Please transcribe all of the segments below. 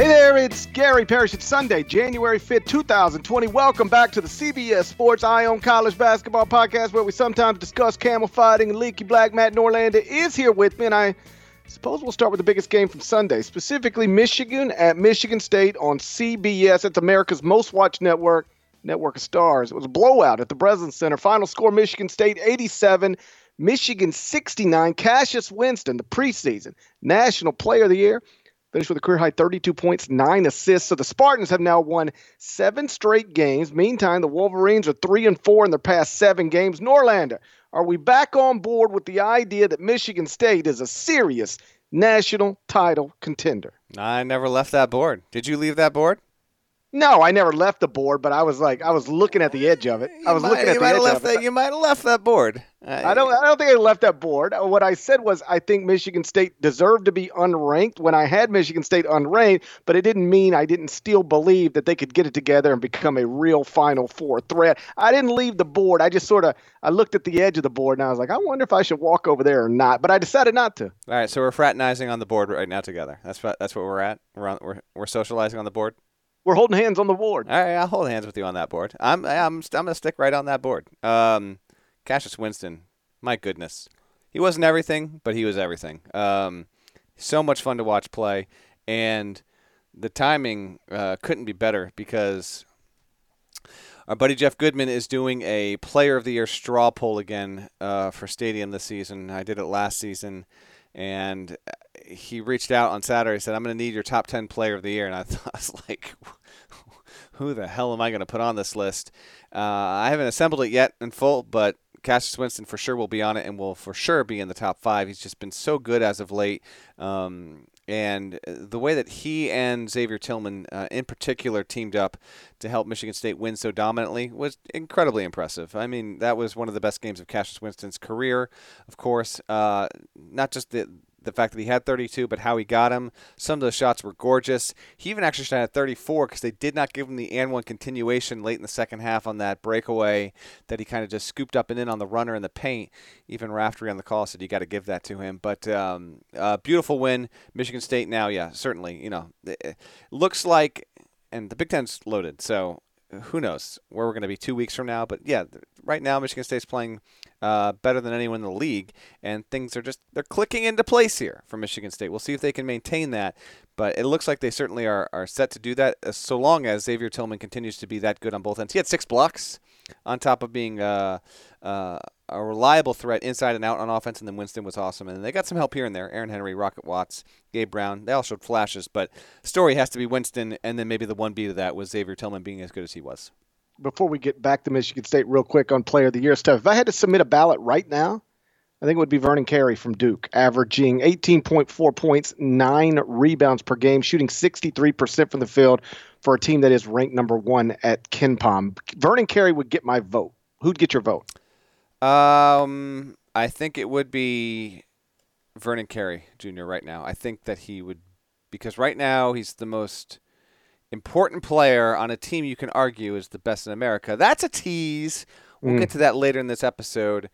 Hey there, it's Gary Parrish. It's Sunday, January 5th, 2020. Welcome back to the CBS Sports Eye on College Basketball Podcast, where we sometimes discuss camel fighting. And leaky Black Matt Norlander is here with me, and I suppose we'll start with the biggest game from Sunday, specifically Michigan at Michigan State on CBS. It's America's most watched network, Network of Stars. It was a blowout at the Breslin Center. Final score Michigan State 87, Michigan 69. Cassius Winston, the preseason National Player of the Year finished with a career high 32 points, nine assists. So the Spartans have now won seven straight games. Meantime, the Wolverines are three and four in their past seven games. Norlander, are we back on board with the idea that Michigan State is a serious national title contender? I never left that board. Did you leave that board? No, I never left the board, but I was like, I was looking at the edge of it. I was might, looking at you the might edge left of that, it. You might have left that board. I don't. I don't think I left that board. What I said was I think Michigan State deserved to be unranked when I had Michigan State unranked, but it didn't mean I didn't still believe that they could get it together and become a real Final Four threat. I didn't leave the board. I just sort of I looked at the edge of the board and I was like, I wonder if I should walk over there or not. But I decided not to. All right, so we're fraternizing on the board right now together. That's what that's what we're at. We're on, we're we're socializing on the board. We're holding hands on the board. All right, I'll hold hands with you on that board. I'm I'm I'm gonna stick right on that board. Um, Cassius Winston, my goodness, he wasn't everything, but he was everything. Um, so much fun to watch play, and the timing uh, couldn't be better because our buddy Jeff Goodman is doing a Player of the Year straw poll again uh, for Stadium this season. I did it last season, and he reached out on Saturday and said, I'm going to need your top 10 player of the year. And I, thought, I was like, who the hell am I going to put on this list? Uh, I haven't assembled it yet in full, but Cassius Winston for sure will be on it and will for sure be in the top five. He's just been so good as of late. Um, and the way that he and Xavier Tillman, uh, in particular, teamed up to help Michigan State win so dominantly was incredibly impressive. I mean, that was one of the best games of Cassius Winston's career, of course. Uh, not just the the fact that he had 32, but how he got him. Some of those shots were gorgeous. He even actually shot at 34 because they did not give him the and one continuation late in the second half on that breakaway that he kind of just scooped up and in on the runner in the paint. Even Raftery on the call said you got to give that to him. But um, uh, beautiful win, Michigan State. Now, yeah, certainly, you know, it looks like, and the Big Ten's loaded, so who knows where we're going to be two weeks from now. But yeah, right now Michigan State's playing uh, better than anyone in the league, and things are just they're clicking into place here for Michigan State. We'll see if they can maintain that, but it looks like they certainly are, are set to do that so long as Xavier Tillman continues to be that good on both ends. He had six blocks on top of being uh, uh, a reliable threat inside and out on offense, and then Winston was awesome. And they got some help here and there. Aaron Henry, Rocket Watts, Gabe Brown, they all showed flashes, but story has to be Winston, and then maybe the one B to that was Xavier Tillman being as good as he was before we get back to Michigan State real quick on player of the year stuff, if I had to submit a ballot right now, I think it would be Vernon Carey from Duke, averaging 18.4 points, nine rebounds per game, shooting 63% from the field for a team that is ranked number one at KenPom. Vernon Carey would get my vote. Who'd get your vote? Um, I think it would be Vernon Carey Jr. right now. I think that he would, because right now he's the most important player on a team you can argue is the best in America. That's a tease. We'll mm. get to that later in this episode.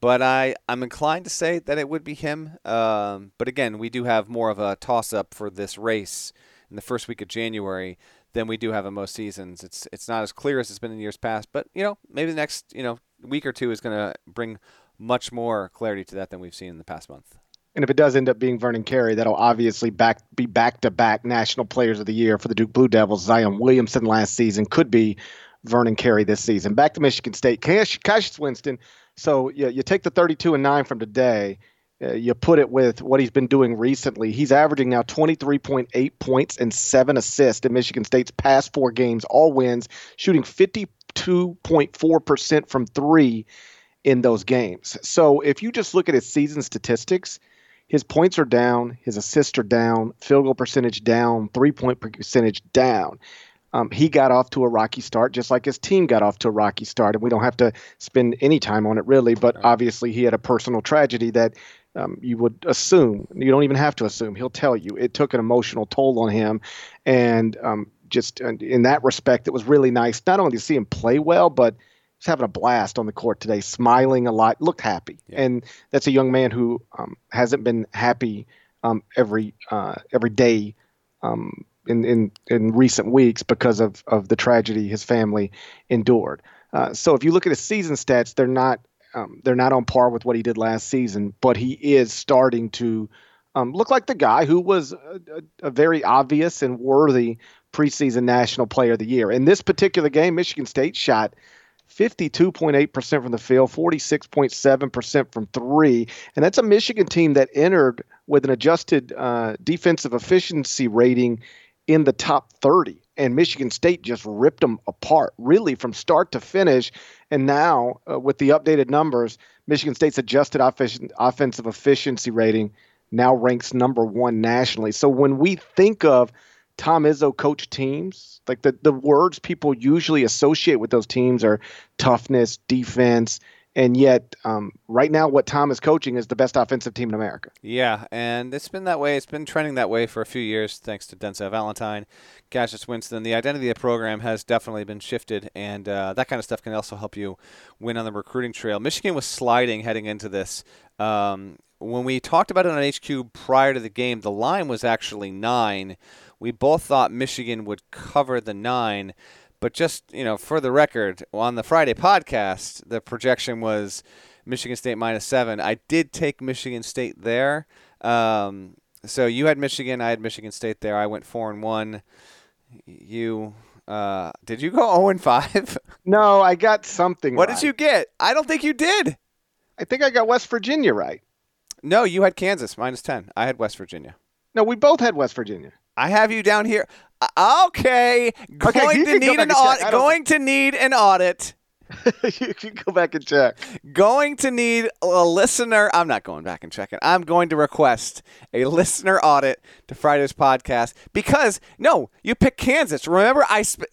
But I, I'm inclined to say that it would be him. Um, but again, we do have more of a toss up for this race in the first week of January than we do have in most seasons. It's it's not as clear as it's been in years past. But you know, maybe the next you know week or two is going to bring much more clarity to that than we've seen in the past month. And if it does end up being Vernon Carey, that'll obviously back be back to back National Players of the Year for the Duke Blue Devils. Zion Williamson last season could be Vernon Carey this season. Back to Michigan State. Cash, Cassius Winston. So you, you take the 32 and 9 from today, uh, you put it with what he's been doing recently. He's averaging now 23.8 points and seven assists in Michigan State's past four games, all wins, shooting 52.4% from three in those games. So if you just look at his season statistics, his points are down, his assists are down, field goal percentage down, three point percentage down. Um, he got off to a rocky start, just like his team got off to a rocky start. And we don't have to spend any time on it, really. But obviously, he had a personal tragedy that um, you would assume, you don't even have to assume, he'll tell you it took an emotional toll on him. And um, just in that respect, it was really nice not only to see him play well, but was having a blast on the court today, smiling a lot, looked happy. Yeah. And that's a young man who um, hasn't been happy um, every uh, every day um, in, in, in recent weeks because of, of the tragedy his family endured. Uh, so if you look at his season stats, they're not um, they're not on par with what he did last season, but he is starting to um, look like the guy who was a, a, very obvious and worthy preseason national player of the year. In this particular game, Michigan State shot 52.8% from the field, 46.7% from three. And that's a Michigan team that entered with an adjusted uh, defensive efficiency rating in the top 30 and Michigan State just ripped them apart, really from start to finish. And now, uh, with the updated numbers, Michigan State's adjusted offensive efficiency rating now ranks number one nationally. So when we think of Tom Izzo coach teams, like the, the words people usually associate with those teams are toughness, defense, and yet um, right now what tom is coaching is the best offensive team in america. Yeah and it's been that way. It's been trending that way for a few years thanks to denzel valentine cassius winston. The identity of the program has definitely been shifted and uh, that kind of stuff can also help you win on the recruiting trail. Michigan was sliding heading into this. Um, when we talked about it on hq prior to the game the line was actually nine. We both thought michigan would cover the nine but just you know, for the record, on the Friday podcast, the projection was Michigan State minus seven. I did take Michigan State there. Um, so you had Michigan, I had Michigan State there. I went four and one. You uh, did you go zero oh and five? No, I got something. What right. did you get? I don't think you did. I think I got West Virginia right. No, you had Kansas minus ten. I had West Virginia. No, we both had West Virginia. I have you down here. Okay, going okay, to need an audit. Going to need an audit. you can go back and check. Going to need a listener. I'm not going back and checking. I'm going to request a listener audit to Friday's podcast because no, you picked Kansas. Remember, I, spe-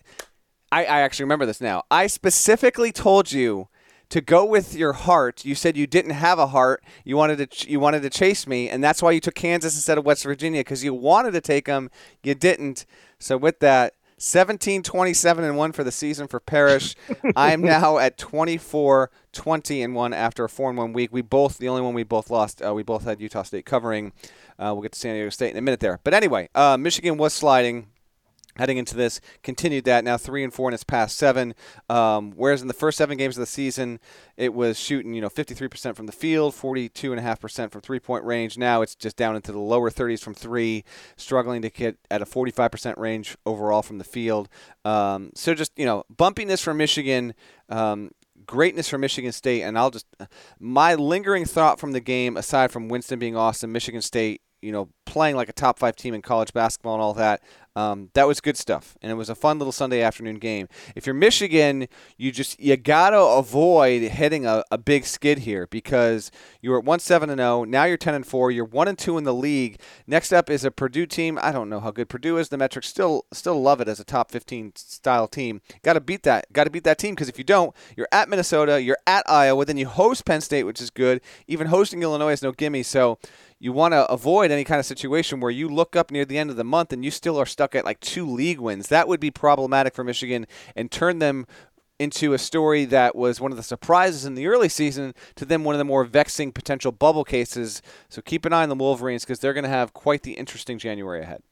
I, I actually remember this now. I specifically told you to go with your heart. You said you didn't have a heart. You wanted to ch- you wanted to chase me, and that's why you took Kansas instead of West Virginia because you wanted to take them. You didn't. So with that, 17 27 and 1 for the season for Parrish. I am now at 24 20 and 1 after a 4 and 1 week. We both, the only one we both lost, uh, we both had Utah State covering. Uh, we'll get to San Diego State in a minute there. But anyway, uh, Michigan was sliding heading into this continued that. Now three and four in its past seven. Um, whereas in the first seven games of the season it was shooting you know 53% from the field 42.5% from three point range. Now it's just down into the lower 30s from three struggling to get at a 45% range overall from the field. Um, so just you know bumpiness for michigan um, greatness for Michigan State, and I'll just my lingering thought from the game, aside from Winston being awesome, Michigan State, you know, playing like a top five team in college basketball and all that. Um, that was good stuff, and it was a fun little Sunday afternoon game. If you're Michigan, you just you gotta avoid hitting a, a big skid here because you were at one seven and zero. Now you're ten and four. You're one and two in the league. Next up is a Purdue team. I don't know how good Purdue is. The metrics still still love it as a top fifteen style team. Got to beat that. Got to beat that team because if you don't, you're at Minnesota. You're at Iowa. Then you host Penn State, which is good. Even hosting Illinois is no gimme. So you want to avoid any kind of situation where you look up near the end of the month and you still are stuck at like two league wins. That would be problematic for Michigan and turn them into a story that was one of the surprises in the early season to then one of the more vexing potential bubble cases. So keep an eye on the Wolverines because they're going to have quite the interesting January ahead.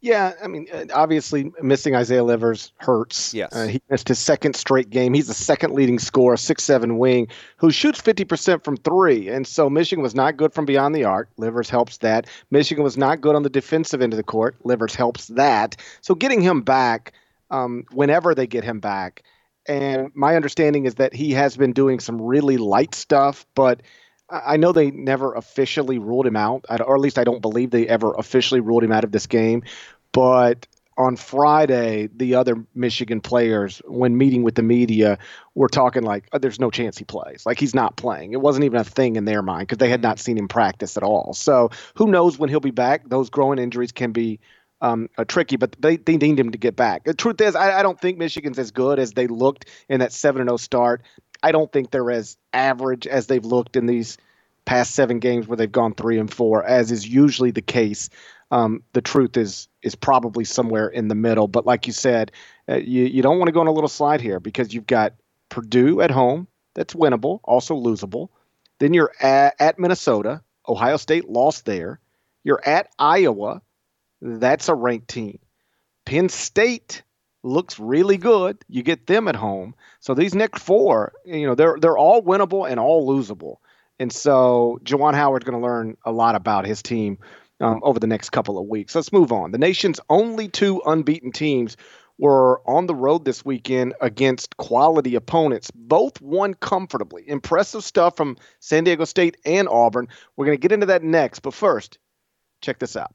Yeah, I mean, uh, obviously missing Isaiah Livers hurts. Yes, uh, he missed his second straight game. He's the second leading scorer, six seven wing, who shoots fifty percent from three, and so Michigan was not good from beyond the arc. Livers helps that. Michigan was not good on the defensive end of the court. Livers helps that. So getting him back, um, whenever they get him back, and my understanding is that he has been doing some really light stuff, but I know they never officially ruled him out, or at least I don't believe they ever officially ruled him out of this game. But on Friday, the other Michigan players, when meeting with the media, were talking like, oh, "There's no chance he plays. Like he's not playing." It wasn't even a thing in their mind because they had not seen him practice at all. So who knows when he'll be back? Those growing injuries can be um, uh, tricky, but they, they need him to get back. The truth is, I, I don't think Michigan's as good as they looked in that seven and zero oh start. I don't think they're as average as they've looked in these past seven games where they've gone three and four, as is usually the case. Um, the truth is is probably somewhere in the middle. But like you said, uh, you you don't want to go on a little slide here because you've got Purdue at home, that's winnable, also losable. Then you're at, at Minnesota. Ohio State lost there. You're at Iowa. That's a ranked team. Penn State looks really good. You get them at home. So these next four, you know, they're they're all winnable and all losable. And so Juwan Howard's going to learn a lot about his team um, over the next couple of weeks. Let's move on. The nation's only two unbeaten teams were on the road this weekend against quality opponents. Both won comfortably. Impressive stuff from San Diego State and Auburn. We're going to get into that next. But first, check this out.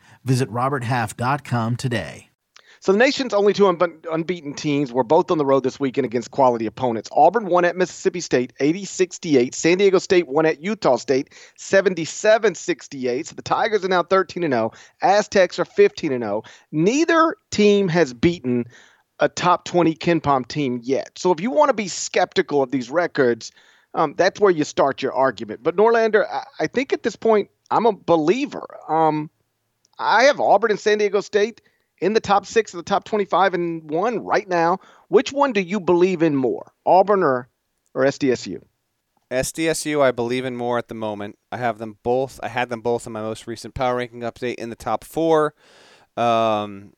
Visit RobertHalf.com today. So the nation's only two unbeaten teams were both on the road this weekend against quality opponents. Auburn won at Mississippi State 80-68. San Diego State won at Utah State 77-68. So the Tigers are now 13 and 0. Aztecs are 15 and 0. Neither team has beaten a top 20 KenPom team yet. So if you want to be skeptical of these records, um, that's where you start your argument. But Norlander, I, I think at this point, I'm a believer. Um, I have Auburn and San Diego State in the top six of the top 25 and one right now. Which one do you believe in more, Auburn or, or SDSU? SDSU, I believe in more at the moment. I have them both. I had them both in my most recent power ranking update in the top four. Um,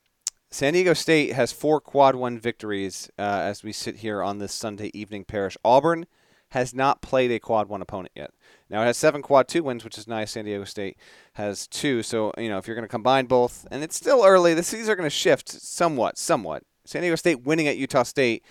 San Diego State has four quad one victories uh, as we sit here on this Sunday evening. Parrish. Auburn has not played a quad one opponent yet. Now it has seven quad two wins, which is nice. San Diego State has two. So, you know, if you're going to combine both, and it's still early, the seasons are going to shift somewhat, somewhat. San Diego State winning at Utah State.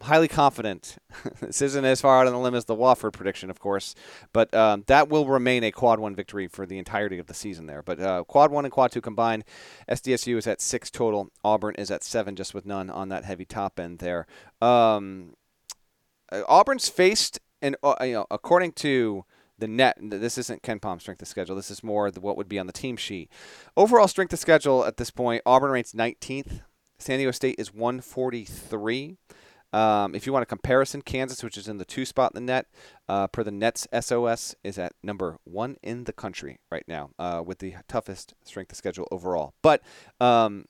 I'm highly confident. this isn't as far out on the limb as the Wofford prediction, of course, but um, that will remain a quad one victory for the entirety of the season there. But uh, quad one and quad two combined, SDSU is at six total. Auburn is at seven, just with none on that heavy top end there. Um, uh, Auburn's faced, and uh, you know, according to the net. This isn't KenPom strength of schedule. This is more the, what would be on the team sheet. Overall strength of schedule at this point, Auburn ranks 19th. San Diego State is 143. Um, if you want a comparison, Kansas, which is in the two spot in the net, uh, per the Nets SOS, is at number one in the country right now uh, with the toughest strength of schedule overall. But um,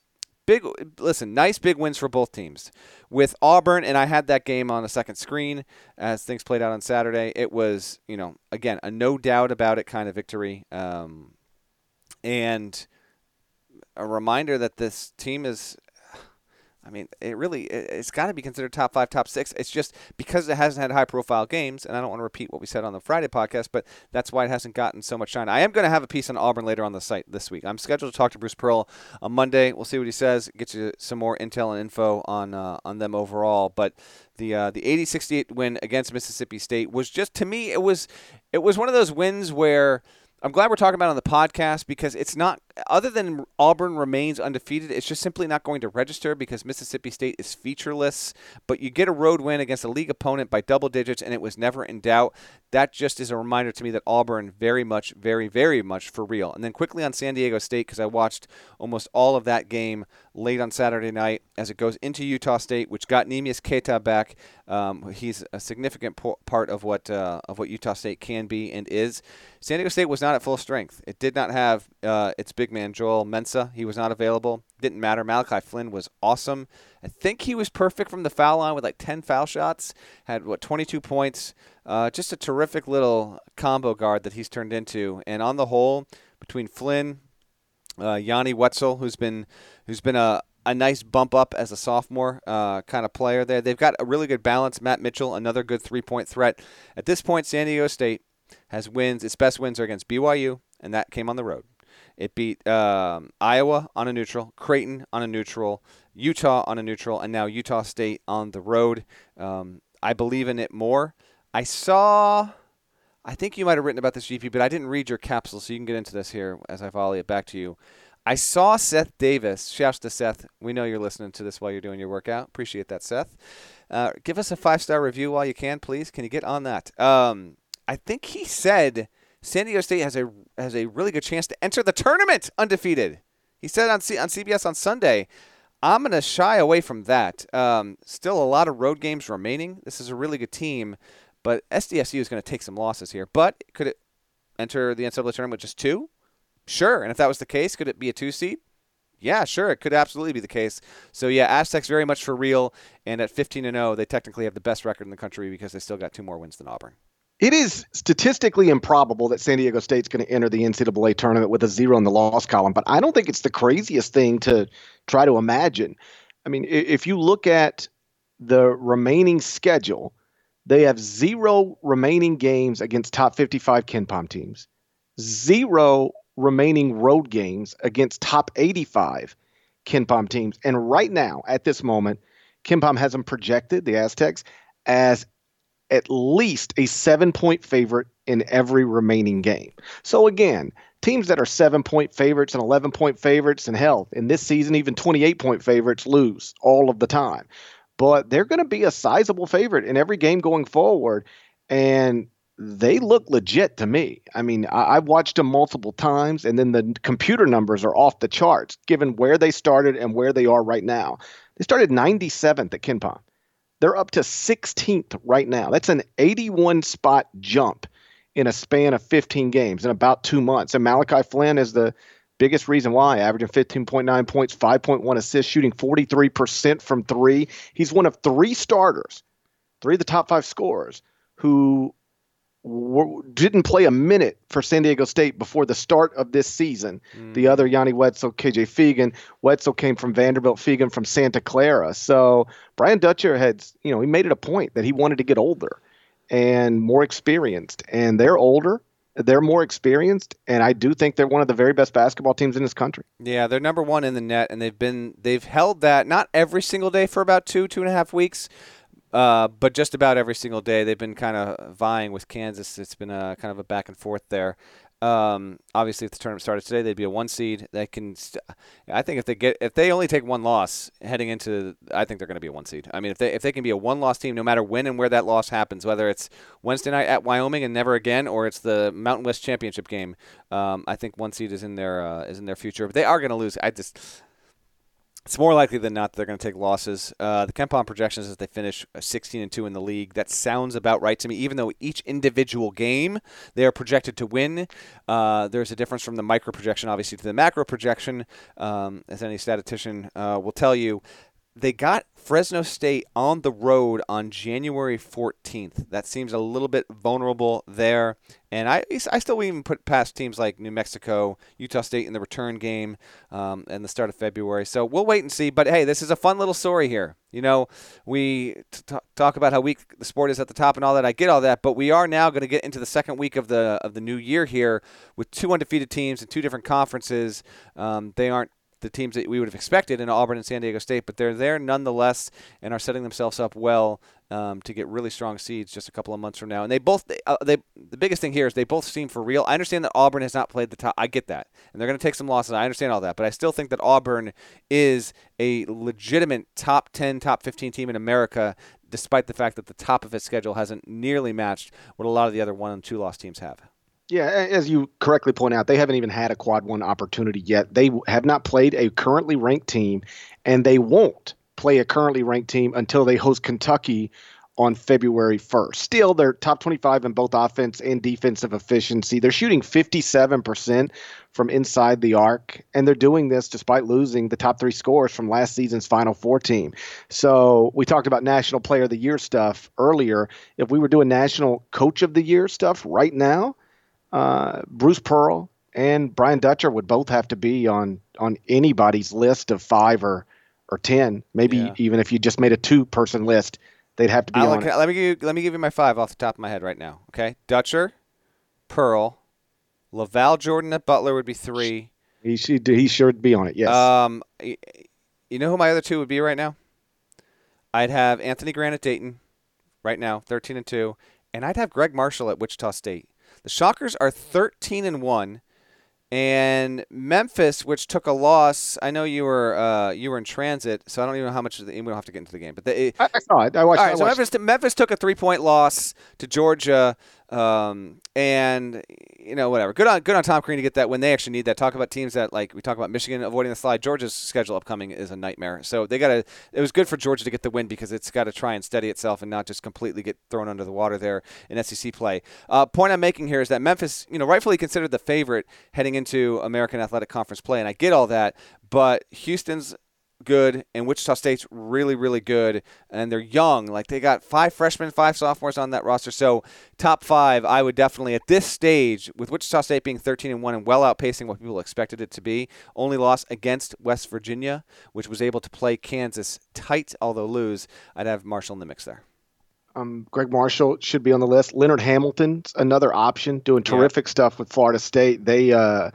big listen, nice big wins for both teams. With Auburn, and I had that game on the second screen as things played out on Saturday. It was, you know, again a no doubt about it kind of victory, um, and a reminder that this team is I mean, it really it's got to be considered top five, top six. It's just because it hasn't had high profile games, and I don't want to repeat what we said on the Friday podcast, but that's why it hasn't gotten so much shine. I am going to have a piece on Auburn later on the site this week. I'm scheduled to talk to Bruce Pearl on Monday. We'll see what he says. Get you some more intel and info on uh, on them overall, but the uh, the 80-68 win against Mississippi State was just to me it was it was one of those wins where I'm glad we're talking about on the podcast because it's not other than Auburn remains undefeated, it's just simply not going to register because Mississippi State is featureless. But you get a road win against a league opponent by double digits, and it was never in doubt. That just is a reminder to me that Auburn very much, very, very much for real. And then quickly on San Diego State because I watched almost all of that game late on Saturday night as it goes into Utah State, which got Neemias Queta back. Um, he's a significant po- part of what uh, of what Utah State can be and is. San Diego State was not at full strength. It did not have uh, its big man Joel Mensah. He was not available. Didn't matter. Malachi Flynn was awesome. I think he was perfect from the foul line with like 10 foul shots. Had what 22 points. Uh, just a terrific little combo guard that he's turned into. And on the whole, between Flynn, uh, Yanni Wetzell, who's been who's been a a nice bump up as a sophomore uh, kind of player there. They've got a really good balance. Matt Mitchell, another good three point threat. At this point, San Diego State has wins. Its best wins are against BYU, and that came on the road It beat um, Iowa on a neutral, Creighton on a neutral, Utah on a neutral, and now Utah State on the road. Um, I believe in it more. I saw. I think you might have written about this, GP, but I didn't read your capsule, so you can get into this here as I volley it back to you. I saw Seth Davis. Shouts to Seth. We know you're listening to this while you're doing your workout. Appreciate that, Seth. Uh, give us a five star review while you can, please. Can you get on that? Um, I think he said San Diego State has a has a really good chance to enter the tournament undefeated. He said on C- on CBS on Sunday. I'm going to shy away from that. Um, still a lot of road games remaining. This is a really good team, but SDSU is going to take some losses here. But could it enter the NCAA tournament with just two? Sure. And if that was the case, could it be a two seed? Yeah, sure. It could absolutely be the case. So yeah, Aztecs very much for real. And at 15 and 0, they technically have the best record in the country because they still got two more wins than Auburn. It is statistically improbable that San Diego State's going to enter the NCAA tournament with a zero in the loss column, but I don't think it's the craziest thing to try to imagine. I mean, if you look at the remaining schedule, they have zero remaining games against top 55 KenPom teams, zero remaining road games against top 85 KenPom teams. And right now, at this moment, KenPom has them projected, the Aztecs, as at least a seven point favorite in every remaining game. So again, teams that are seven point favorites and 11 point favorites, and hell, in this season, even 28 point favorites lose all of the time. But they're going to be a sizable favorite in every game going forward. And they look legit to me. I mean, I, have watched them multiple times, and then the computer numbers are off the charts given where they started and where they are right now. They started 97th at KenPom. They're up to 16th right now. That's an 81 spot jump in a span of 15 games in about two months. And Malachi Flynn is the biggest reason why, averaging 15.9 points, 5.1 assists, shooting 43% from three. He's one of three starters, three of the top five scorers who didn't play a minute for San Diego State before the start of this season. Mm. The other Yanni Wetzell, KJ Feagin. Wetzell came from Vanderbilt, Feagin from Santa Clara. So Brian Dutcher had, you know, he made it a point that he wanted to get older and more experienced. And they're older, they're more experienced, and I do think they're one of the very best basketball teams in this country. Yeah, they're number one in the net, and they've been they've held that not every single day for about two two and a half weeks uh, but just about every single day, they've been kind of vying with Kansas. It's been a kind of a back and forth there. Um, obviously, if the tournament started today, they'd be a one seed. They can, st- I think, if they get if they only take one loss heading into, I think they're going to be a one seed. I mean, if they if they can be a one loss team, no matter when and where that loss happens, whether it's Wednesday night at Wyoming and never again, or it's the Mountain West Championship game, um, I think one seed is in their uh, is in their future. But they are going to lose. I just it's more likely than not that they're going to take losses. Uh, the KenPom projections is they finish uh, 16 and two in the league. That sounds about right to me. Even though each individual game they are projected to win, uh, there's a difference from the micro projection, obviously, to the macro projection. Um, as any statistician uh, will tell you, they got Fresno State on the road on January 14th. That seems a little bit vulnerable there. And I, I still even put past teams like New Mexico, Utah State in the return game um, and the start of February. So we'll wait and see. But hey, this is a fun little story here. You know, we t- talk about how weak the sport is at the top and all that. I get all that, but we are now going to get into the second week of the of the new year here with two undefeated teams in two different conferences. Um, they aren't the teams that we would have expected in Auburn and San Diego State, but they're there nonetheless and are setting themselves up well um, to get really strong seeds just a couple of months from now. And they both, they, uh, they, the biggest thing here is they both seem for real. I understand that Auburn has not played the top. I get that, and they're going to take some losses. I understand all that, but I still think that Auburn is a legitimate top 10, top 15 team in America, despite the fact that the top of its schedule hasn't nearly matched what a lot of the other one and two loss teams have. Yeah, as you correctly point out, they haven't even had a quad one opportunity yet. They have not played a currently ranked team, and they won't play a currently ranked team until they host Kentucky on February 1st. Still, they're top 25 in both offense and defensive efficiency. They're shooting 57% from inside the arc, and they're doing this despite losing the top three scores from last season's Final Four team. So, we talked about National Player of the Year stuff earlier. If we were doing National Coach of the Year stuff right now, uh, Bruce Pearl and Brian Dutcher would both have to be on on anybody's list of five or or ten. Maybe yeah. even if you just made a two person list, they'd have to be on. Let me give you, let me give you my five off the top of my head right now. Okay, Dutcher, Pearl, LaVall Jordan at Butler would be three. he should he should be on it. Yes. Um, you know who my other two would be right now? I'd have Anthony Grant at Dayton, right now, thirteen and two, and I'd have Gregg Marshall at Wichita State. The Shockers are thirteen and one. And Memphis, which took a loss, I know you were uh, you were in transit, so I don't even know how much. The, we don't have to get into the game, but they, I, I saw it. I watched. All right, I so. Memphis, Memphis took a three point loss to Georgia, um, and you know whatever. Good on good on Tom Crean to get that when they actually need that. Talk about teams that like we talk about Michigan avoiding the slide. Georgia's schedule upcoming is a nightmare, so they got to. It was good for Georgia to get the win because it's got to try and steady itself and not just completely get thrown under the water there in SEC play. Uh, point I'm making here is that Memphis, you know, rightfully considered the favorite heading into American Athletic Conference play, and I get all that, but Houston's good and Wichita State's really really good and they're young like they got five freshmen five sophomores on that roster so top 5 I would definitely at this stage with Wichita State being 13 and 1 and well outpacing what people expected it to be only loss against West Virginia which was able to play Kansas tight although lose I'd have Marshall in the mix there um, Gregg Marshall should be on the list. Leonard Hamilton's another option, doing terrific yeah. stuff with Florida State. They uh,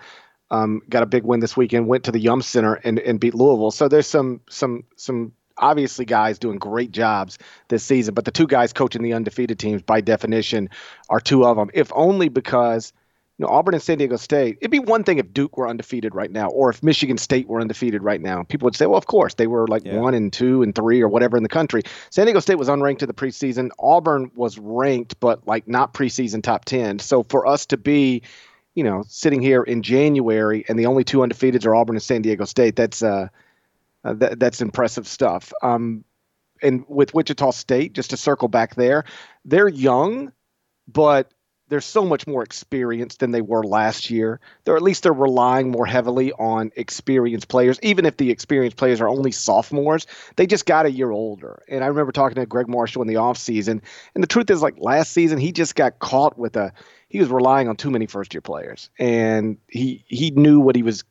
um, got a big win this weekend. Went to the Yum Center and, and beat Louisville. So there's some some some obviously guys doing great jobs this season. But the two guys coaching the undefeated teams, by definition, are two of them. If only because you know Auburn and San Diego State. It'd be one thing if Duke were undefeated right now, or if Michigan State were undefeated right now. People would say, well, of course they were like yeah. one and two and three or whatever in the country. San Diego State was unranked to the preseason. Auburn was ranked, but like not preseason top ten. So for us to be you know, sitting here in January and the only two undefeateds are Auburn and San Diego State. That's uh, uh that, that's impressive stuff. Um, and with Wichita State, just to circle back there, they're young, but they're so much more experienced than they were last year. They're at least they're relying more heavily on experienced players, even if the experienced players are only sophomores. They just got a year older. And I remember talking to Gregg Marshall in the offseason, and the truth is, like last season, he just got caught with a he was relying on too many first year players, and he he knew what he was.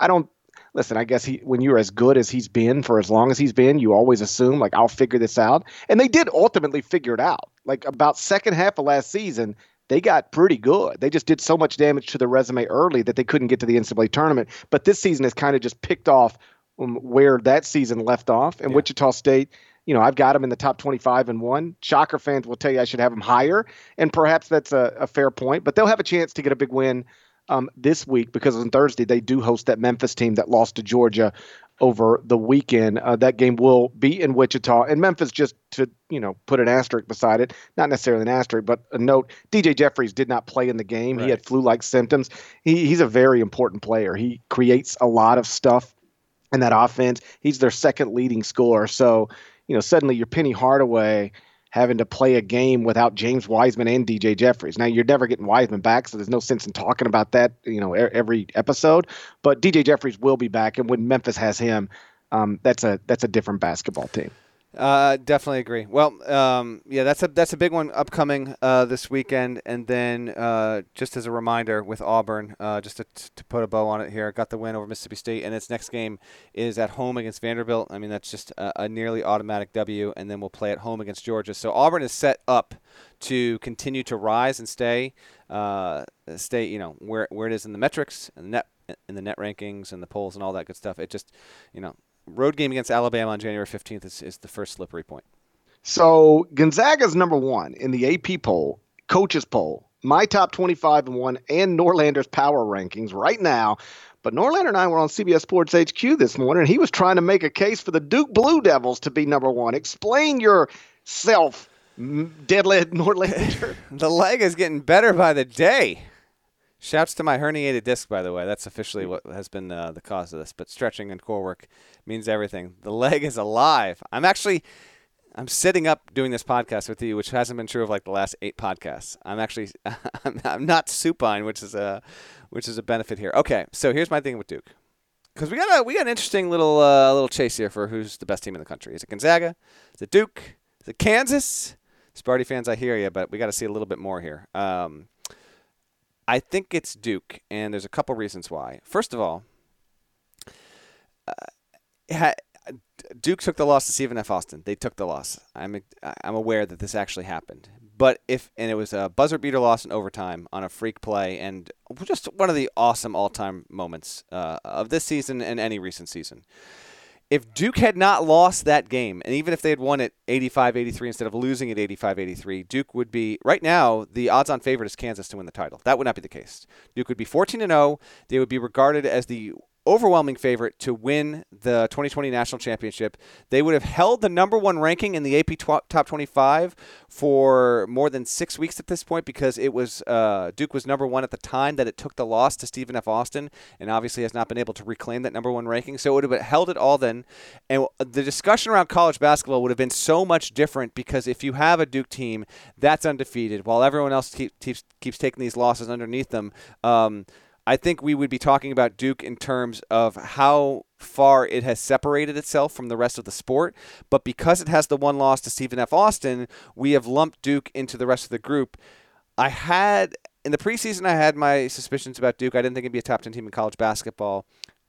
I don't listen. I guess he when you're as good as he's been for as long as he's been, you always assume like I'll figure this out, and they did ultimately figure it out. Like about second half of last season, they got pretty good. They just did so much damage to their resume early that they couldn't get to the NCAA tournament. But this season has kind of just picked off um, where that season left off, and yeah. Wichita State you know, I've got him in the top 25 and one. Shocker fans will tell you I should have him higher, and perhaps that's a, a fair point. But they'll have a chance to get a big win um, this week because on Thursday they do host that Memphis team that lost to Georgia over the weekend. Uh, that game will be in Wichita and Memphis. Just to you know, put an asterisk beside it, not necessarily an asterisk, but a note: DJ Jeffries did not play in the game. Right. He had flu-like symptoms. He, he's a very important player. He creates a lot of stuff in that offense. He's their second leading scorer. So you know, suddenly you're Penny Hardaway having to play a game without James Wiseman and DJ Jeffries. Now you're never getting Wiseman back, so there's no sense in talking about that, you know, every episode. But DJ Jeffries will be back, and when Memphis has him, um, that's a that's a different basketball team. Uh, definitely agree. Well, um, yeah, that's a that's a big one upcoming uh, this weekend, and then uh, just as a reminder with Auburn, uh, just to, to put a bow on it here, got the win over Mississippi State, and its next game is at home against Vanderbilt. I mean, that's just a, a nearly automatic W, and then we'll play at home against Georgia. So Auburn is set up to continue to rise and stay, uh, stay, you know, where where it is in the metrics and the net in the net rankings and the polls and all that good stuff. It just, you know, road game against Alabama on January 15th is, is the first slippery point. So Gonzaga's number one in the AP poll, coaches poll, my top 25 and one, and Norlander's power rankings right now. But Norlander and I were on CBS Sports HQ this morning, and he was trying to make a case for the Duke Blue Devils to be number one. Explain yourself, deadhead Norlander. the leg is getting better by the day. Shouts to my herniated disc, by the way. That's officially what has been uh, the cause of this. But stretching and core work means everything. The leg is alive. I'm actually, I'm sitting up doing this podcast with you, which hasn't been true of like the last eight podcasts. I'm actually, I'm, I'm not supine, which is a, which is a benefit here. Okay, so here's my thing with Duke, because we got a we got an interesting little uh, little chase here for who's the best team in the country. Is it Gonzaga? Is it Duke? Is it Kansas? Sparty fans, I hear you, but we got to see a little bit more here. Um, I think it's Duke, and there's a couple reasons why. First of all, uh, Duke took the loss to Stephen F. Austin. They took the loss. I'm I'm aware that this actually happened, but if and it was a buzzer beater loss in overtime on a freak play, and just one of the awesome all-time moments uh, of this season and any recent season. If Duke had not lost that game, and even if they had won it 85 83 instead of losing it 85 83, Duke would be, right now, the odds on favorite is Kansas to win the title. That would not be the case. Duke would be 14 0. They would be regarded as the overwhelming favorite to win the 2020 national championship. They would have held the number one ranking in the AP tw- top 25 for more than six weeks at this point because it was uh, Duke was number one at the time that it took the loss to Stephen F. Austin, and obviously has not been able to reclaim that number one ranking. So it would have held it all then, and the discussion around college basketball would have been so much different because if you have a Duke team that's undefeated, while everyone else keep, keeps keeps taking these losses underneath them. Um, I think we would be talking about Duke in terms of how far it has separated itself from the rest of the sport. But because it has the one loss to Stephen F. Austin, we have lumped Duke into the rest of the group. I had in the preseason, I had my suspicions about Duke. I didn't think it'd be a top 10 team in college basketball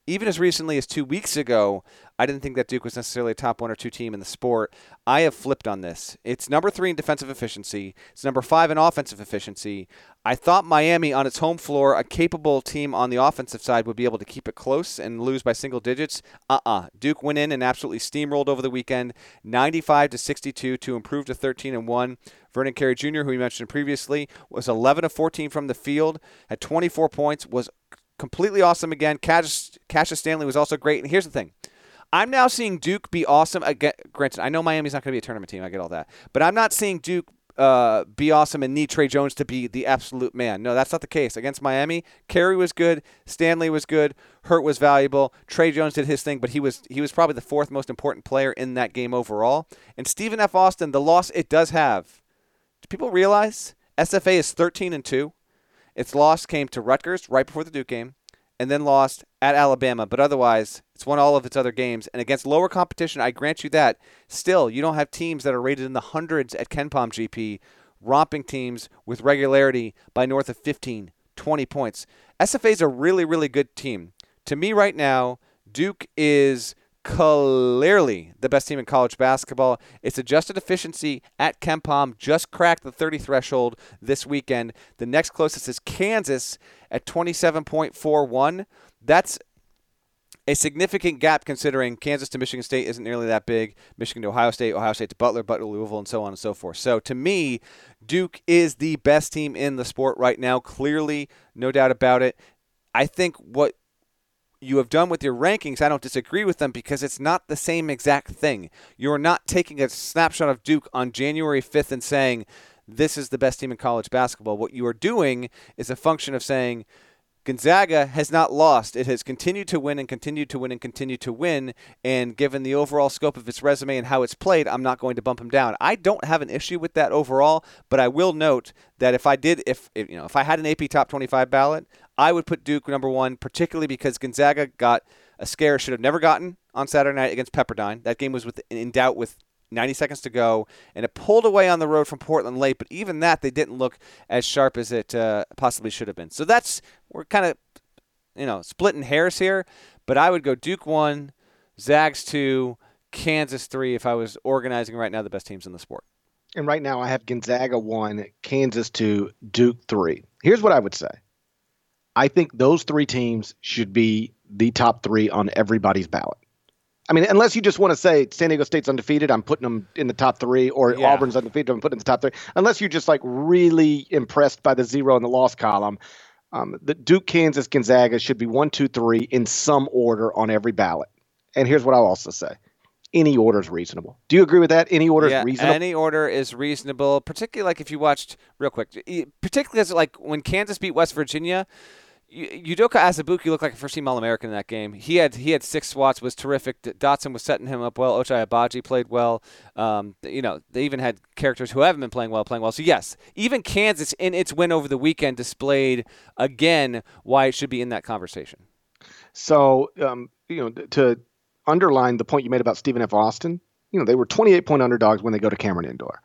even as recently as two weeks ago, I didn't think that Duke was necessarily a top one or two team in the sport. I have flipped on this. It's number three in defensive efficiency. It's number five in offensive efficiency. I thought Miami on its home floor, a capable team on the offensive side, would be able to keep it close and lose by single digits. Uh-uh. Duke went in and absolutely steamrolled over the weekend, 95 to 62 to improve to 13 and one. Vernon Carey Jr., who we mentioned previously, was 11 of 14 from the field, had 24 points, was completely awesome again. Cassius, Cassius Stanley was also great. And here's the thing. I'm now seeing Duke be awesome again. Granted, I know Miami's not going to be a tournament team. I get all that. But I'm not seeing Duke uh, be awesome and need Tre Jones to be the absolute man. No, that's not the case. Against Miami, Carey was good, Stanley was good, Hurt was valuable, Tre Jones did his thing, but he was he was probably the fourth most important player in that game overall. And Stephen F. Austin, the loss it does have. Do people realize SFA is 13 and 2? Its loss came to Rutgers right before the Duke game, and then lost at Alabama. But otherwise, it's won all of its other games. And against lower competition, I grant you that. Still, you don't have teams that are rated in the hundreds at KenPom GP, romping teams with regularity by north of 15, 20 points. SFA is a really, really good team. To me, right now, Duke is clearly the best team in college basketball. Its adjusted efficiency at KenPom just cracked the 30 threshold this weekend. The next closest is Kansas at 27.41. That's a significant gap considering Kansas to Michigan State isn't nearly that big. Michigan to Ohio State, Ohio State to Butler, Butler Louisville, and so on and so forth. So to me, Duke is the best team in the sport right now. Clearly, no doubt about it. I think what you have done with your rankings, I don't disagree with them because it's not the same exact thing. You're not taking a snapshot of Duke on January 5th and saying, this is the best team in college basketball. What you are doing is a function of saying, Gonzaga has not lost. It has continued to win and continued to win and continued to win. And given the overall scope of its resume and how it's played, I'm not going to bump him down. I don't have an issue with that overall, but I will note that if I did, if, if you know, if I had an AP top 25 ballot, I would put Duke number one, particularly because Gonzaga got a scare should have never gotten on Saturday night against Pepperdine. That game was with, in doubt with 90 seconds to go, and it pulled away on the road from Portland late. But even that, they didn't look as sharp as it uh, possibly should have been. So that's we're kind of you know splitting hairs here. But I would go Duke one, Zags two, Kansas three if I was organizing right now the best teams in the sport. And right now I have Gonzaga one, Kansas two, Duke three. Here's what I would say. I think those three teams should be the top three on everybody's ballot. I mean, unless you just want to say San Diego State's undefeated, I'm putting them in the top three, or yeah. Auburn's undefeated, I'm putting in the top three. Unless you're just like really impressed by the zero in the loss column, um, the Duke, Kansas, Gonzaga should be one, two, three in some order on every ballot. And here's what I'll also say: any order is reasonable. Do you agree with that? Any order yeah, is reasonable. Any order is reasonable, particularly like if you watched real quick, particularly as like when Kansas beat West Virginia Udoka Azubuike looked like a first-team All-American in that game. He had he had six swats, was terrific. Dotson was setting him up well. Ochai Agbaji played well. Um, you know, they even had characters who haven't been playing well playing well. So yes, even Kansas in its win over the weekend displayed again why it should be in that conversation. So um, you know, to underline the point you made about Stephen F. Austin, you know, they were 28-point underdogs when they go to Cameron Indoor.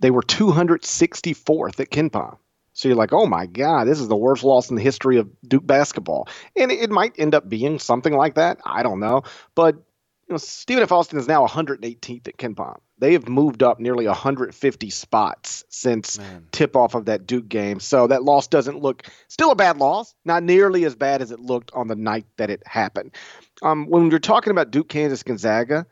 They were 264th at KenPom. So you're like, oh my God, this is the worst loss in the history of Duke basketball. And it might end up being something like that. I don't know. But you know, Stephen F. Austin is now 118th at KenPom. They have moved up nearly 150 spots since Man. tip off of that Duke game. So that loss doesn't look still a bad loss, not nearly as bad as it looked on the night that it happened. Um, when you're talking about Duke, Kansas, Gonzaga,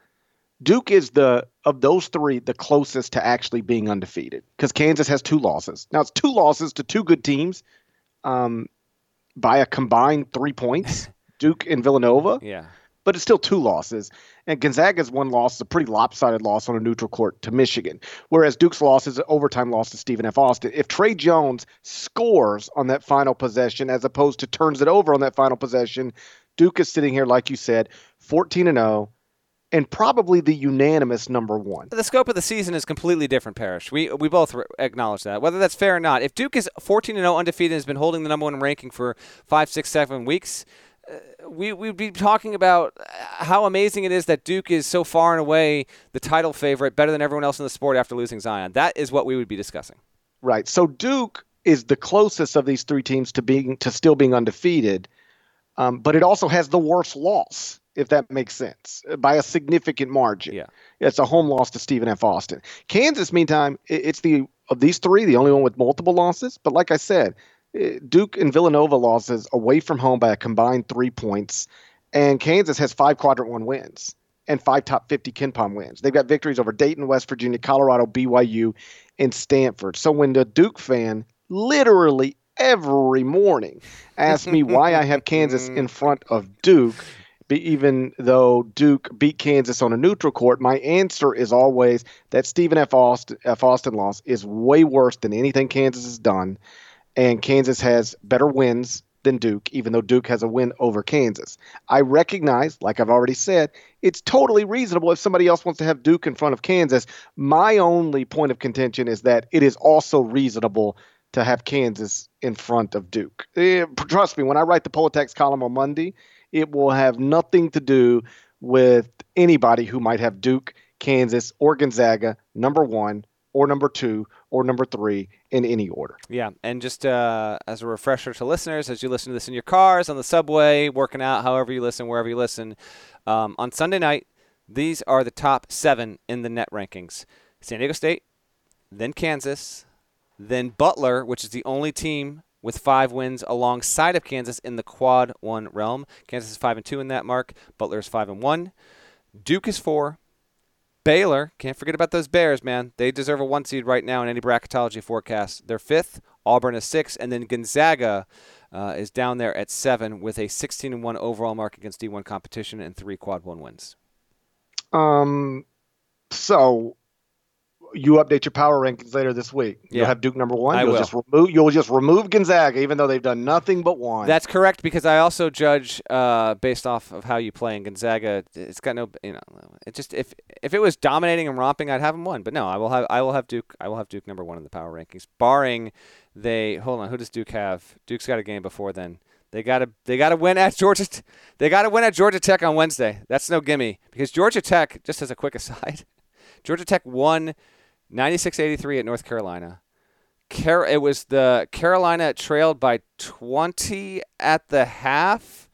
Duke is the of those three the closest to actually being undefeated because Kansas has two losses. Now it's two losses to two good teams um, by a combined three points, Duke and Villanova Yeah. but it's still two losses. And Gonzaga's one loss is a pretty lopsided loss on a neutral court to Michigan, whereas Duke's loss is an overtime loss to Stephen F. Austin. If Tre Jones scores on that final possession as opposed to turns it over on that final possession, Duke is sitting here, like you said, 14 and 0, and probably the unanimous number one. The scope of the season is completely different, Parrish. We we both re- acknowledge that. Whether that's fair or not, if Duke is 14 and 0 undefeated and has been holding the number one ranking for five, six, seven weeks, uh, we we'd be talking about how amazing it is that Duke is so far and away the title favorite, better than everyone else in the sport after losing Zion. That is what we would be discussing. Right. So Duke is the closest of these three teams to being to still being undefeated, um, but it also has the worst loss, if that makes sense, by a significant margin. Yeah. It's a home loss to Stephen F. Austin. Kansas, meantime, it's the of these three the only one with multiple losses. But like I said, Duke and Villanova losses away from home by a combined three points, and Kansas has five quadrant one wins and five top 50 KenPom wins. They've got victories over Dayton, West Virginia, Colorado, BYU, and Stanford. So when the Duke fan literally every morning asks me why I have Kansas in front of Duke, be, even though Duke beat Kansas on a neutral court, my answer is always that Stephen F. Austin, F. Austin loss is way worse than anything Kansas has done, and Kansas has better wins than Duke, even though Duke has a win over Kansas. I recognize, like I've already said, it's totally reasonable if somebody else wants to have Duke in front of Kansas. My only point of contention is that it is also reasonable to have Kansas in front of Duke. Eh, trust me, when I write the Poll Attacks column on Monday, it will have nothing to do with anybody who might have Duke, Kansas, or Gonzaga number one or number two or number three in any order. Yeah, and just uh, as a refresher to listeners, as you listen to this in your cars, on the subway, working out, however you listen, wherever you listen, um, on Sunday night, these are the top seven in the net rankings: San Diego State, then Kansas, then Butler, which is the only team with five wins alongside of Kansas in the quad one realm. Kansas is five and two in that mark. Butler is five and one. Duke is four. Baylor, can't forget about those Bears, man. They deserve a one seed right now in any bracketology forecast. They're fifth. Auburn is six, and then Gonzaga uh, is down there at seven with a 16 and one overall mark against D1 competition and three quad one wins. Um, so you update your power rankings later this week. You'll have Duke number one. I you'll will. just remove you'll just remove Gonzaga, even though they've done nothing but one. That's correct because I also judge uh, based off of how you play in Gonzaga. It's got no, you know, it just if if it was dominating and romping, I'd have them one. But no, I will have I will have Duke. I will have Duke number one in the power rankings, barring they. Hold on, who does Duke have? Duke's got a game before then. They got to they got to win at Georgia. They got to win at Georgia Tech on Wednesday. That's no gimme because Georgia Tech. Just as a quick aside, Georgia Tech won 96-83 at North Carolina. Car- it was the Carolina trailed by 20 at the half,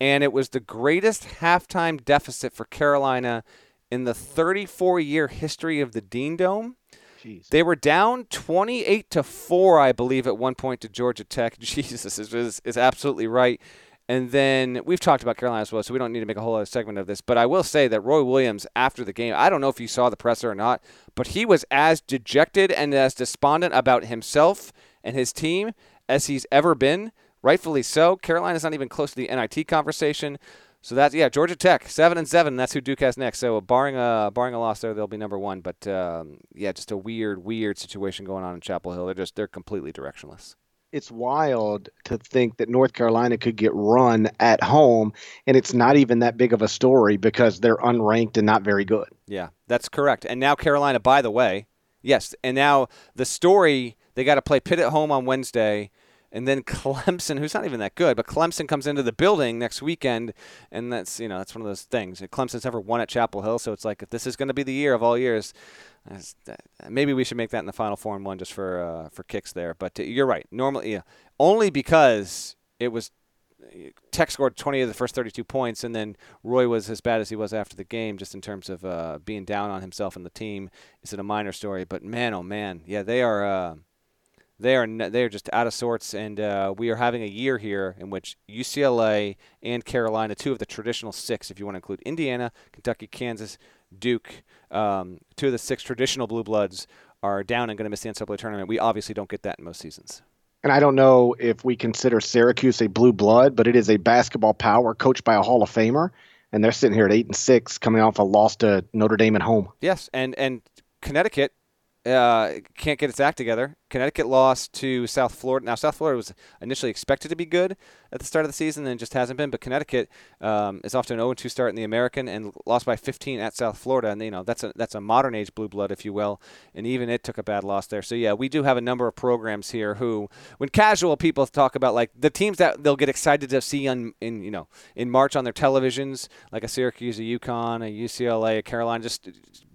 and it was the greatest halftime deficit for Carolina in the 34 year history of the Dean Dome. Jeez. They were down 28 to 4, I believe, at one point to Georgia Tech. Jesus is, is, is absolutely right. And then we've talked about Carolina as well, so we don't need to make a whole other segment of this. But I will say that Roy Williams, after the game, I don't know if you saw the presser or not, but he was as dejected and as despondent about himself and his team as he's ever been. Rightfully so. Carolina's not even close to the NIT conversation. So that's yeah, Georgia Tech seven and seven. That's who Duke has next. So barring a barring a loss there, they'll be number one. But um, yeah, just a weird, weird situation going on in Chapel Hill. They're just they're completely directionless. It's wild to think that North Carolina could get run at home, and it's not even that big of a story because they're unranked and not very good. Yeah, that's correct. And now Carolina, by the way, yes. And now the story they got to play Pitt at home on Wednesday. And then Clemson, who's not even that good, but Clemson comes into the building next weekend, and that's you know that's one of those things. Clemson's never won at Chapel Hill, so it's like if this is going to be the year of all years, maybe we should make that in the Final Four and one just for uh, for kicks there. But uh, you're right. Normally, yeah, only because it was Tech scored 20 of the first 32 points, and then Roy was as bad as he was after the game, just in terms of uh, being down on himself and the team. Is it a minor story? But man, oh man, yeah, they are. Uh, they are they are just out of sorts, and uh, we are having a year here in which UCLA and Carolina, two of the traditional six, if you want to include Indiana, Kentucky, Kansas, Duke, um, two of the six traditional blue bloods are down and going to miss the NCAA tournament. We obviously don't get that in most seasons. And I don't know if we consider Syracuse a blue blood, but it is a basketball power coached by a Hall of Famer, and they're sitting here at eight and six, coming off a loss to Notre Dame at home. Yes, and and Connecticut uh, can't get its act together. Connecticut lost to South Florida. Now, South Florida was initially expected to be good at the start of the season, and just hasn't been. But Connecticut um, is off to an 0-2 start in the American and lost by 15 at South Florida. And you know that's a that's a modern age blue blood, if you will. And even it took a bad loss there. So yeah, we do have a number of programs here who, when casual people talk about like the teams that they'll get excited to see on in you know in March on their televisions, like a Syracuse, a UConn, a UCLA, a Carolina, just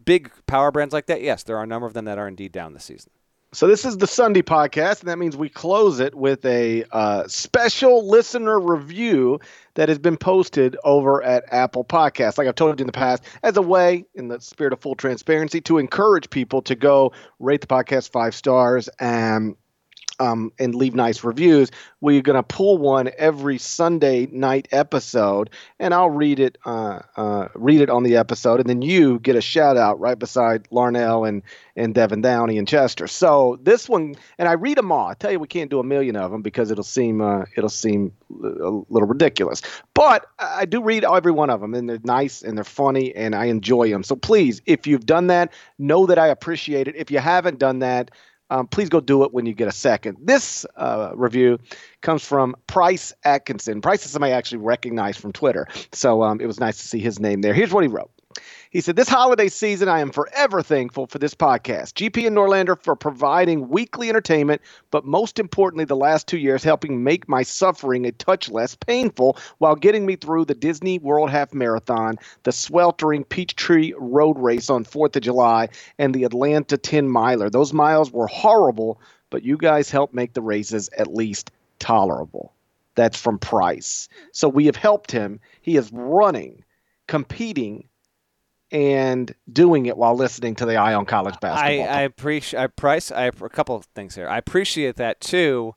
big power brands like that, yes, there are a number of them that are indeed down this season. So this is the Sunday podcast, and that means we close it with a uh, special listener review that has been posted over at Apple Podcasts. Like I've told you in the past, as a way, in the spirit of full transparency, to encourage people to go rate the podcast five stars and um, and leave nice reviews. We're going to pull one every Sunday night episode, and I'll read it uh, uh, read it on the episode, and then you get a shout out right beside Larnell and and Devin Downey and Chester. So this one, and I read them all. I tell you, we can't do a million of them because it'll seem uh, it'll seem a little ridiculous. But I do read every one of them, and they're nice and they're funny, and I enjoy them. So please, if you've done that, know that I appreciate it. If you haven't done that, um, please go do it when you get a second. This uh, review comes from Price Atkinson. Price is somebody I actually recognized from Twitter, so um, it was nice to see his name there. Here's what he wrote. He said, This holiday season, I am forever thankful for this podcast, GP and Norlander for providing weekly entertainment, but most importantly, the last two years helping make my suffering a touch less painful while getting me through the Disney World Half Marathon, the sweltering Peachtree Road Race on 4th of July, and the Atlanta 10 miler. Those miles were horrible, but you guys helped make the races at least tolerable. That's from Price. So we have helped him. He is running, competing and doing it while listening to the Eye on College basketball. I, I appreciate I price I a couple of things here. I appreciate that too.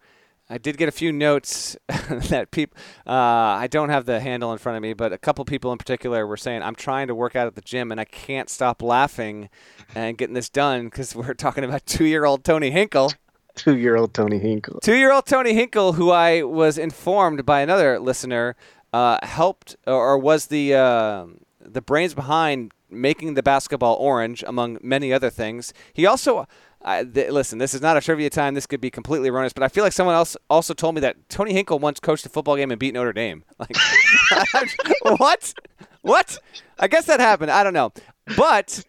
I did get a few notes that people. Uh, I don't have the handle in front of me, but a couple people in particular were saying, "I'm trying to work out at the gym and I can't stop laughing and getting this done because we're talking about two-year-old Tony Hinkle." Two-year-old Tony Hinkle. Two-year-old Tony Hinkle, who I was informed by another listener, uh, helped or, was the uh, the brains behind making the basketball orange, among many other things. He also, uh, th- listen, this is not a trivia time. This could be completely erroneous, but I feel like someone else also told me that Tony Hinkle once coached a football game and beat Notre Dame. Like, what? What? I guess that happened. I don't know. But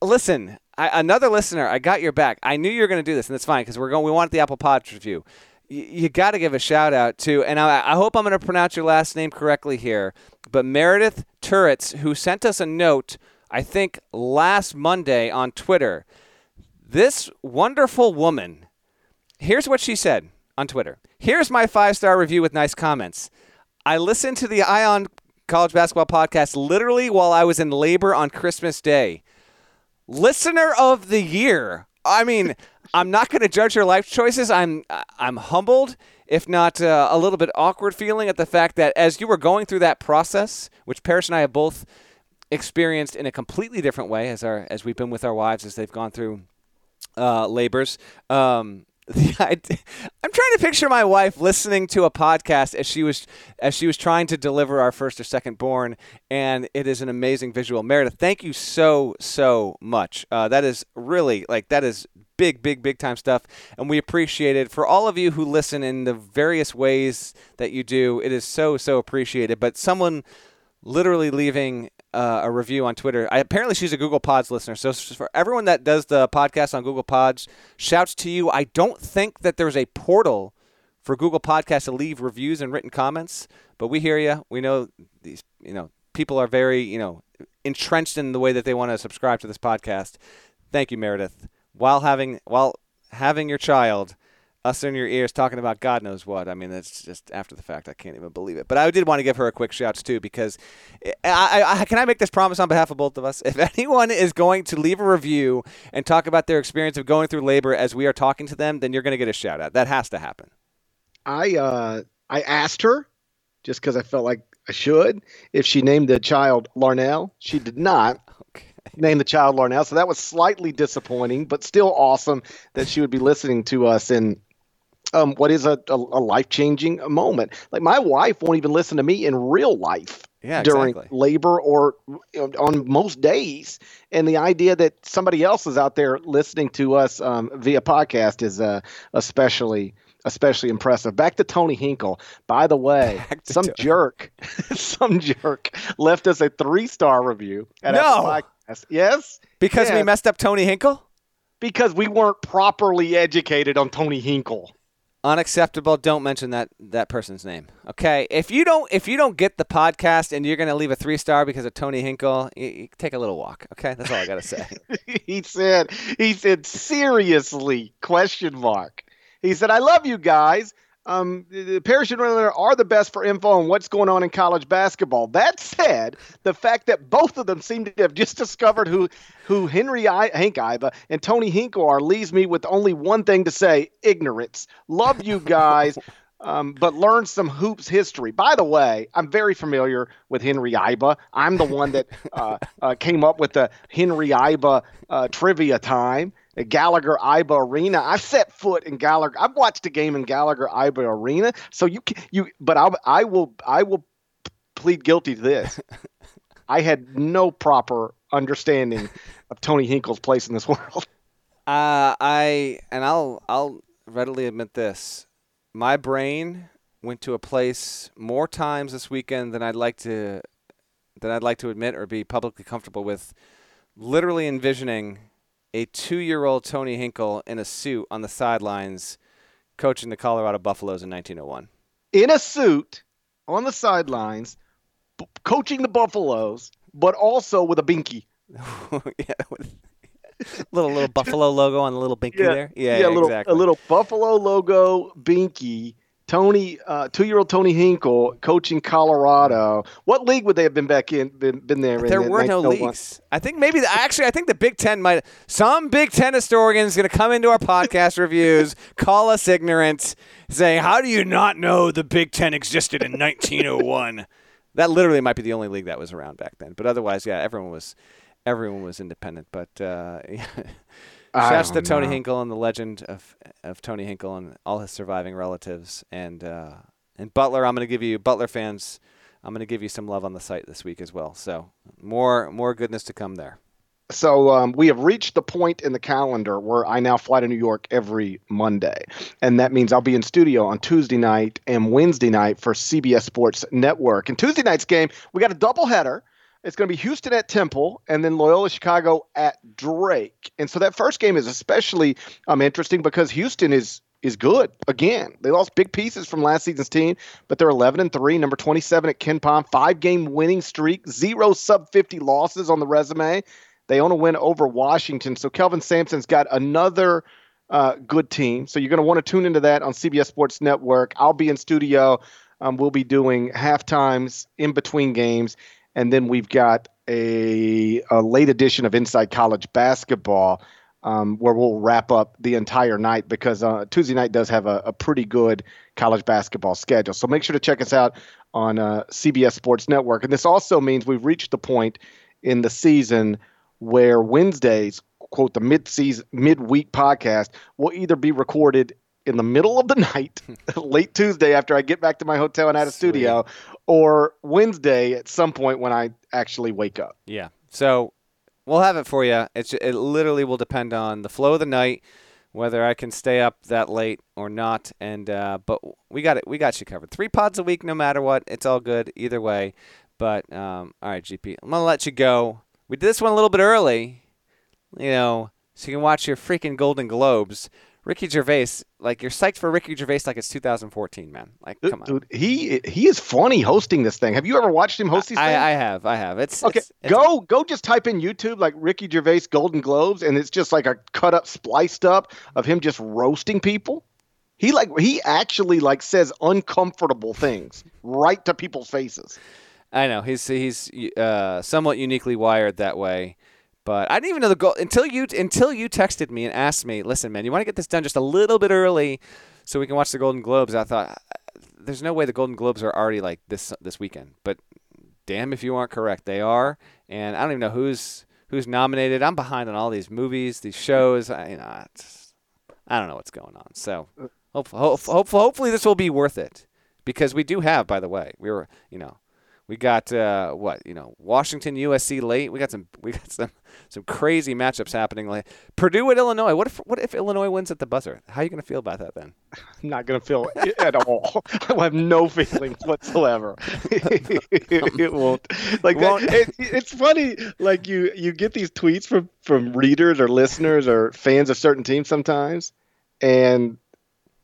listen, I, another listener, I got your back. I knew you were going to do this, and it's fine because we're going. We want the Apple Pod review you, got to give a shout out to, and I, I hope I'm going to pronounce your last name correctly here, but Meredith Turrets, who sent us a note I think last Monday on Twitter. This wonderful woman, here's what she said on Twitter. Here's my five star review with nice comments. I listened to the Eye on College Basketball podcast literally while I was in labor on Christmas Day. Listener of the year. I mean, I'm not going to judge her life choices. I'm I'm humbled, if not uh, a little bit awkward feeling at the fact that as you were going through that process, which Parrish and I have both experienced in a completely different way as our as we've been with our wives as they've gone through uh, labors. Um, I'm trying to picture my wife listening to a podcast as she was as she was trying to deliver our first or second born, and it is an amazing visual. Meredith, thank you so so much. Uh, that is really like that is big big big time stuff, and we appreciate it. For all of you who listen in the various ways that you do, it is so so appreciated. But someone literally leaving uh, a review on Twitter. I, apparently, she's a Google Pods listener. So for everyone that does the podcast on Google Pods, shouts to you. I don't think that there's a portal for Google Podcasts to leave reviews and written comments, but we hear you. We know these. You know, people are very you know entrenched in the way that they want to subscribe to this podcast. Thank you, Meredith. While having while having your child. Us in your ears talking about God knows what. I mean, it's just after the fact. I can't even believe it. But I did want to give her a quick shouts too because I, I, can I make this promise on behalf of both of us? If anyone is going to leave a review and talk about their experience of going through labor as we are talking to them, then you're going to get a shout out. That has to happen. I uh, I asked her just because I felt like I should if she named the child Larnell. She did not. Okay. Name the child Larnell, so that was slightly disappointing, but still awesome that she would be listening to us in um, what is a, a, a life changing moment. Like my wife won't even listen to me in real life. Yeah, during exactly. labor or you know, on most days, and the idea that somebody else is out there listening to us um, via podcast is uh, especially especially impressive. Back to Tony Hinkle. By the way, some Tony. jerk, some jerk left us a three star review at no. Apple Podcast. Yes, because yes. we messed up Tony Hinkle. Because we weren't properly educated on Tony Hinkle unacceptable. Don't mention that that person's name. Okay. If you don't if you don't get the podcast and you're going to leave a three star because of tony hinkle you, you take a little walk. Okay. That's all i got to say. He said he said seriously question mark. He said i love you guys um, the Parachute Runner are the best for info on what's going on in college basketball. That said, the fact that both of them seem to have just discovered who who Henry I, Hank Iba and Tony Hinkle are leaves me with only one thing to say: ignorance. Love you guys. Um, but learn some hoops history. By the way, I'm very familiar with Henry Iba. I'm the one that uh, uh, came up with the Henry Iba uh, trivia time. Gallagher Iba Arena. I've set foot in Gallagher. I've watched a game in Gallagher Iba Arena. So you you, but I I will I will plead guilty to this. I had no proper understanding of Tony Hinkle's place in this world. Uh, I and I'll I'll readily admit this. My brain went to a place more times this weekend than I'd like to than I'd like to admit or be publicly comfortable with. Literally envisioning a two year old Tony Hinkle in a suit on the sidelines coaching the Colorado Buffaloes in 1901. In a suit on the sidelines, b- coaching the Buffaloes, but also with a binky. yeah, with little little buffalo logo on the little binky yeah, there. Yeah, yeah, a little exactly. a little buffalo logo binky Tony, uh, two-year-old Tony Hinkle coaching Colorado. What league would they have been back in? Been, been there? There in were no leagues. I think maybe the, actually, I think the Big Ten might. Some Big Ten historian is going to come into our podcast reviews, call us ignorant, saying, "How do you not know the Big Ten existed in 1901?" that literally might be the only league that was around back then. But otherwise, yeah, everyone was everyone was independent. But uh, Shouts to Tony know. Hinkle and the legend of of Tony Hinkle and all his surviving relatives. And uh, and Butler, I'm going to give you Butler fans. I'm going to give you some love on the site this week as well. So more more goodness to come there. So um, we have reached the point in the calendar where I now fly to New York every Monday, and that means I'll be in studio on Tuesday night and Wednesday night for CBS Sports Network. And Tuesday night's game, we got a doubleheader. It's going to be Houston at Temple and then Loyola Chicago at Drake. And so that first game is especially um, interesting because Houston is is good again. They lost big pieces from last season's team, but they're 11 and 3, number 27 at KenPom, five game winning streak, zero sub 50 losses on the resume. They own a win over Washington. So Kelvin Sampson's got another uh, good team. So you're going to want to tune into that on CBS Sports Network. I'll be in studio. Um, we'll be doing half times in between games. And then we've got a, a late edition of Inside College Basketball um, where we'll wrap up the entire night because uh, Tuesday night does have a, a, pretty good college basketball schedule. So make sure to check us out on uh, CBS Sports Network. And this also means we've reached the point in the season where Wednesdays, quote, the mid-season, mid-week podcast will either be recorded in the middle of the night, late Tuesday after I get back to my hotel and out of studio, or Wednesday at some point when I actually wake up. Yeah. So we'll have it for you. It's it literally will depend on the flow of the night, whether I can stay up that late or not. And uh, but we got it. We got you covered. Three pods a week, no matter what. It's all good either way. But um, all right, GP, I'm gonna let you go. We did this one a little bit early, you know, so you can watch your freaking Golden Globes. Ricky Gervais, like you're psyched for Ricky Gervais like it's 2014, man. Like, come on, dude. He he is funny hosting this thing. Have you ever watched him host these I, things? I have, I have. It's okay. It's, it's, go go just type in YouTube like Ricky Gervais Golden Globes, and it's just like a cut up, spliced up of him just roasting people. He like he actually like says uncomfortable things right to people's faces. I know he's he's uh, somewhat uniquely wired that way. But I didn't even know the goal until you until you texted me and asked me, "Listen, man, you want to get this done just a little bit early so we can watch the Golden Globes." I thought, "There's no way the Golden Globes are already like this this weekend." But damn if you aren't correct, they are. And I don't even know who's who's nominated. I'm behind on all these movies, these shows. I, you know, I don't know what's going on. So uh, hopefully, hopefully, hopefully this will be worth it because we do have, by the way, we were, you know, we got uh, what you know, Washington, USC late. We got some, we got some, some crazy matchups happening. Like Purdue at Illinois. What if, what if Illinois wins at the buzzer? How are you going to feel about that then? I'm not going to feel it at all. I have no feelings whatsoever. it won't. Like won't. It, it's funny. Like you, you get these tweets from from readers or listeners or fans of certain teams sometimes, and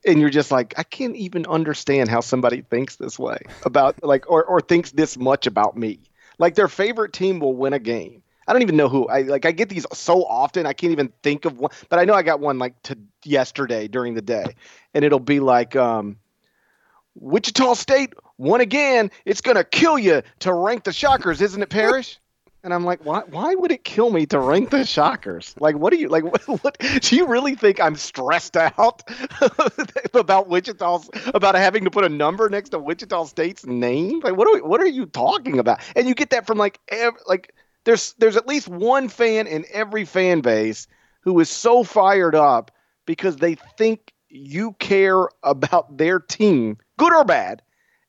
and you're just like i can't even understand how somebody thinks this way about like or, or thinks this much about me. Like their favorite team will win a game. I don't even know who i like i get these so often i can't even think of one but i know i got one like to yesterday during the day and it'll be like um wichita state won again it's gonna kill you to rank the shockers isn't it Parrish and I'm like, why? Why would it kill me to rank the Shockers? Like, what do you like? What, what do you really think I'm stressed out about Wichita's about having to put a number next to Wichita State's name? Like, what are we, what are you talking about? And you get that from like ev- like there's there's at least one fan in every fan base who is so fired up because they think you care about their team, good or bad,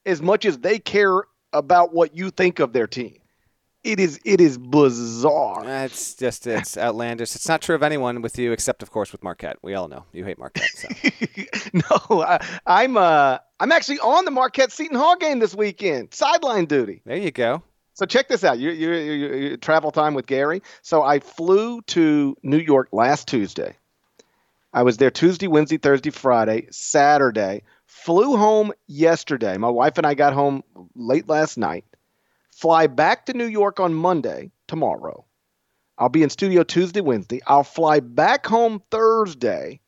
as much as they care about what you think of their team it is it is bizarre. It's just it's outlandish. It's not true of anyone with you, except of course with Marquette. We all know you hate Marquette. So. no, I, I'm uh I'm actually on the Marquette Seton Hall game this weekend, sideline duty. There you go. So check this out. You you, you, you travel time with Gary. So I flew to New York last Tuesday. I was there Tuesday, Wednesday, Thursday, Friday, Saturday. Flew home yesterday. My wife and I got home late last night fly back to New York on Monday, tomorrow. I'll be in studio Tuesday, Wednesday. I'll fly back home Thursday.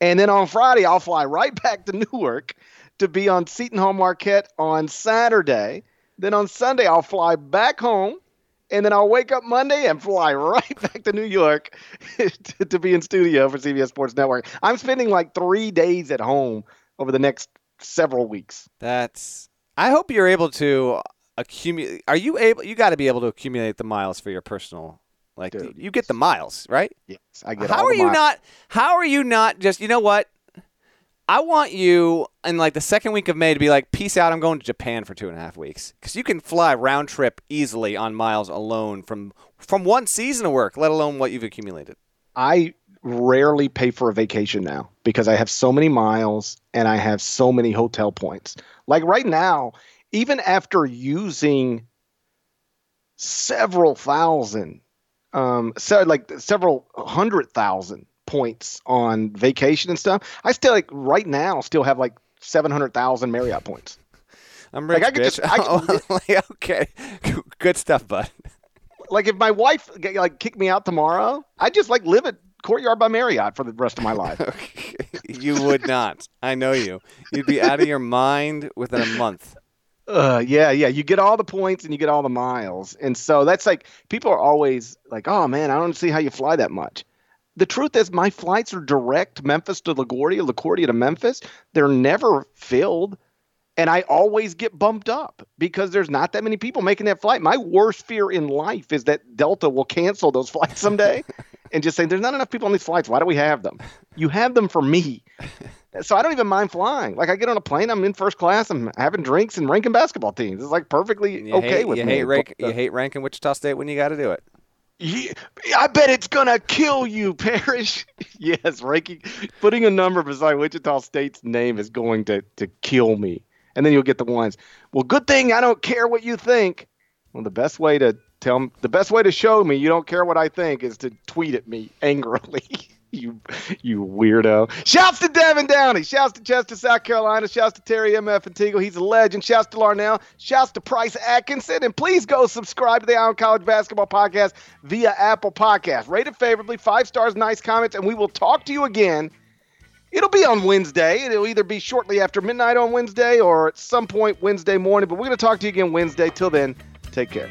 And then on Friday, I'll fly right back to Newark to be on Seton Hall Marquette on Saturday. Then on Sunday, I'll fly back home. And then I'll wake up Monday and fly right back to New York to, to be in studio for CBS Sports Network. I'm spending like three days at home over the next several weeks. That's. I hope you're able to accumulate. Are you able? You got to be able to accumulate the miles for your personal. Like Dude, you get the miles, right? Yes, I get. How are you not? How are you not just? You know what? I want you in like the second week of May to be like, peace out. I'm going to Japan for two and a half weeks because you can fly round trip easily on miles alone from from one season of work, let alone what you've accumulated. I rarely pay for a vacation now because I have so many miles and I have so many hotel points. Like right now, even after using several thousand, um, so like several hundred thousand points on vacation and stuff, I still like right now still have like seven hundred thousand Marriott points. I'm rich, like I could bitch. just, I could, okay, good stuff, bud. Like if my wife like kicked me out tomorrow, I'd just like live at Courtyard by Marriott for the rest of my life. you would not. I know you. You'd be out of your mind within a month. Uh, yeah, yeah. You get all the points and you get all the miles. And so that's like people are always like, "Oh man, I don't see how you fly that much." The truth is, my flights are direct Memphis to LaGuardia, LaGuardia to Memphis. They're never filled, and I always get bumped up because there's not that many people making that flight. My worst fear in life is that Delta will cancel those flights someday, and just say, "There's not enough people on these flights. Why do we have them?" You have them for me so I don't even mind flying. Like I get on a plane, I'm in first class, I'm having drinks and ranking basketball teams. It's like perfectly you okay hate, with you me. Hate rank, uh, you hate ranking Wichita State when you got to do it. Yeah, I bet it's gonna kill you, Parrish. yes, ranking, putting a number beside Wichita State's name is going to to kill me. And then you'll get the ones. Well, good thing I don't care what you think. Well, the best way to tell the best way to show me you don't care what I think is to tweet at me angrily. you you weirdo. Shouts to Devin Downey. Shouts to Chester, South Carolina. Shouts to Terry M.F. and Teagle. He's a legend. Shouts to Larnell. Shouts to Price Atkinson. And please go subscribe to the Eye on College Basketball Podcast via Apple Podcast. Rate it favorably. Five stars, nice comments. And we will talk to you again It'll be on Wednesday. It'll either be shortly after midnight on Wednesday or at some point Wednesday morning. But we're going to talk to you again Wednesday. Till then, take care.